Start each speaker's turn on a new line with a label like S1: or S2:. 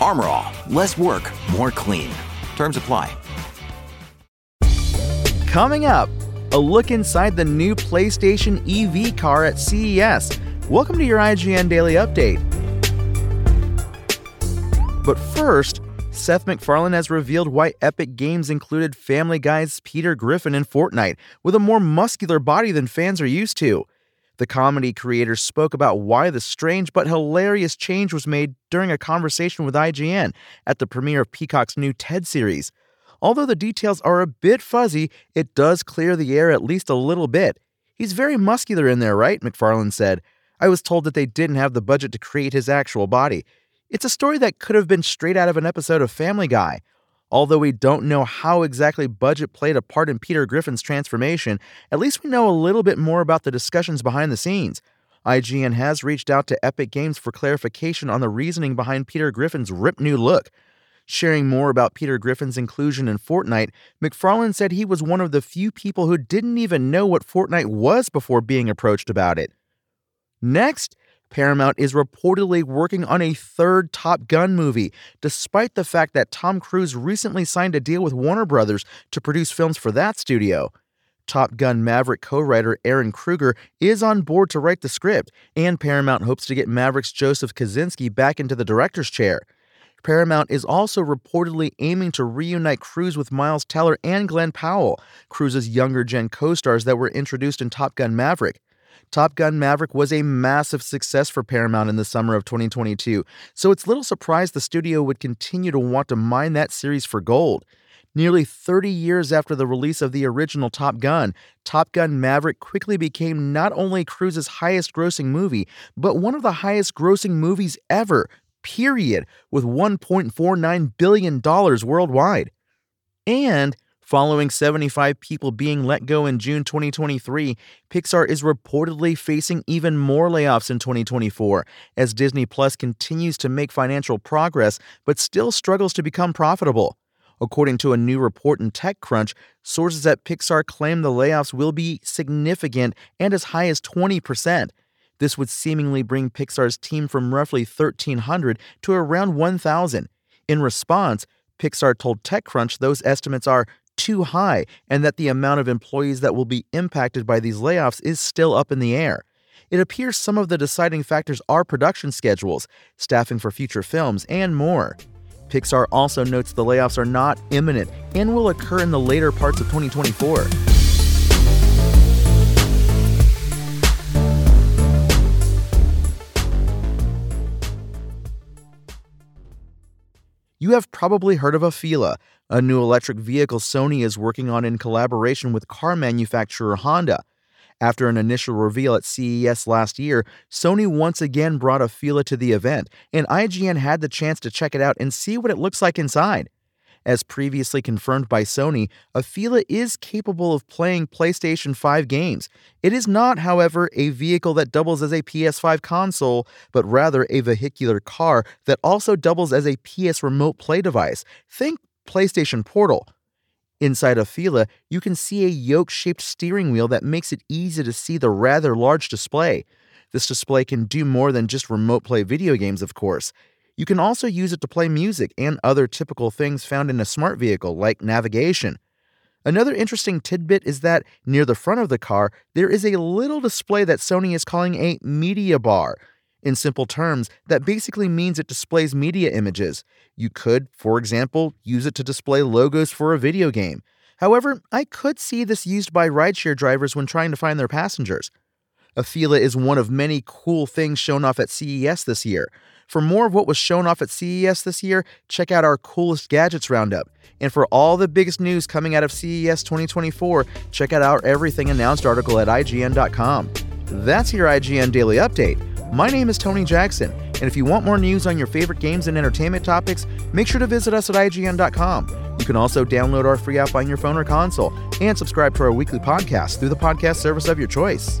S1: Armorall, less work, more clean. Terms apply.
S2: Coming up, a look inside the new PlayStation EV car at CES. Welcome to your IGN Daily Update. But first, Seth MacFarlane has revealed why Epic Games included Family Guy's Peter Griffin in Fortnite with a more muscular body than fans are used to. The comedy creator spoke about why the strange but hilarious change was made during a conversation with IGN at the premiere of Peacock's new TED series. Although the details are a bit fuzzy, it does clear the air at least a little bit. He's very muscular in there, right? MacFarlane said. I was told that they didn't have the budget to create his actual body. It's a story that could have been straight out of an episode of Family Guy. Although we don't know how exactly budget played a part in Peter Griffin's transformation, at least we know a little bit more about the discussions behind the scenes. IGN has reached out to Epic Games for clarification on the reasoning behind Peter Griffin's rip new look. Sharing more about Peter Griffin's inclusion in Fortnite, MacFarlane said he was one of the few people who didn't even know what Fortnite was before being approached about it. Next, Paramount is reportedly working on a third Top Gun movie, despite the fact that Tom Cruise recently signed a deal with Warner Brothers to produce films for that studio. Top Gun Maverick co writer Ehren Kruger is on board to write the script, and Paramount hopes to get Maverick's Joseph Kosinski back into the director's chair. Paramount is also reportedly aiming to reunite Cruise with Miles Teller and Glen Powell, Cruise's younger gen co stars that were introduced in Top Gun Maverick. Top Gun Maverick was a massive success for Paramount in the summer of 2022, so it's little surprise the studio would continue to want to mine that series for gold. Nearly 30 years after the release of the original Top Gun, Top Gun Maverick quickly became not only Cruise's highest grossing movie, but one of the highest grossing movies ever, period, with $1.49 billion worldwide. And following 75 people being let go in June 2023, Pixar is reportedly facing even more layoffs in 2024 as Disney Plus continues to make financial progress but still struggles to become profitable. According to a new report in TechCrunch, sources at Pixar claim the layoffs will be significant and as high as 20%. This would seemingly bring Pixar's team from roughly 1,300 to around 1,000. In response, Pixar told TechCrunch those estimates are too high and that the amount of employees that will be impacted by these layoffs is still up in the air. It appears some of the deciding factors are production schedules, staffing for future films, and more. Pixar also notes the layoffs are not imminent and will occur in the later parts of 2024. You have probably heard of Afeela, a new electric vehicle Sony is working on in collaboration with car manufacturer Honda. After an initial reveal at CES last year, Sony once again brought Afeela to the event, and IGN had the chance to check it out and see what it looks like inside. As previously confirmed by Sony, Afeela is capable of playing PlayStation 5 games. It is not, however, a vehicle that doubles as a PS5 console, but rather a vehicular car that also doubles as a PS remote play device. Think PlayStation Portal. Inside Afeela, you can see a yoke shaped steering wheel that makes it easy to see the rather large display. This display can do more than just remote play video games, of course. You can also use it to play music and other typical things found in a smart vehicle, like navigation. Another interesting tidbit is that near the front of the car, there is a little display that Sony is calling a media bar. In simple terms, that basically means it displays media images. You could, for example, use it to display logos for a video game. However, I could see this used by rideshare drivers when trying to find their passengers. Afeela is one of many cool things shown off at CES this year. For more of what was shown off at CES this year, check out our coolest gadgets roundup. And for all the biggest news coming out of CES 2024, check out our Everything Announced article at IGN.com. That's your IGN Daily Update. My name is Tony Jackson, And if you want more news on your favorite games and entertainment topics, make sure to visit us at IGN.com. You can also download our free app on your phone or console and subscribe to our weekly podcast through the podcast service of your choice.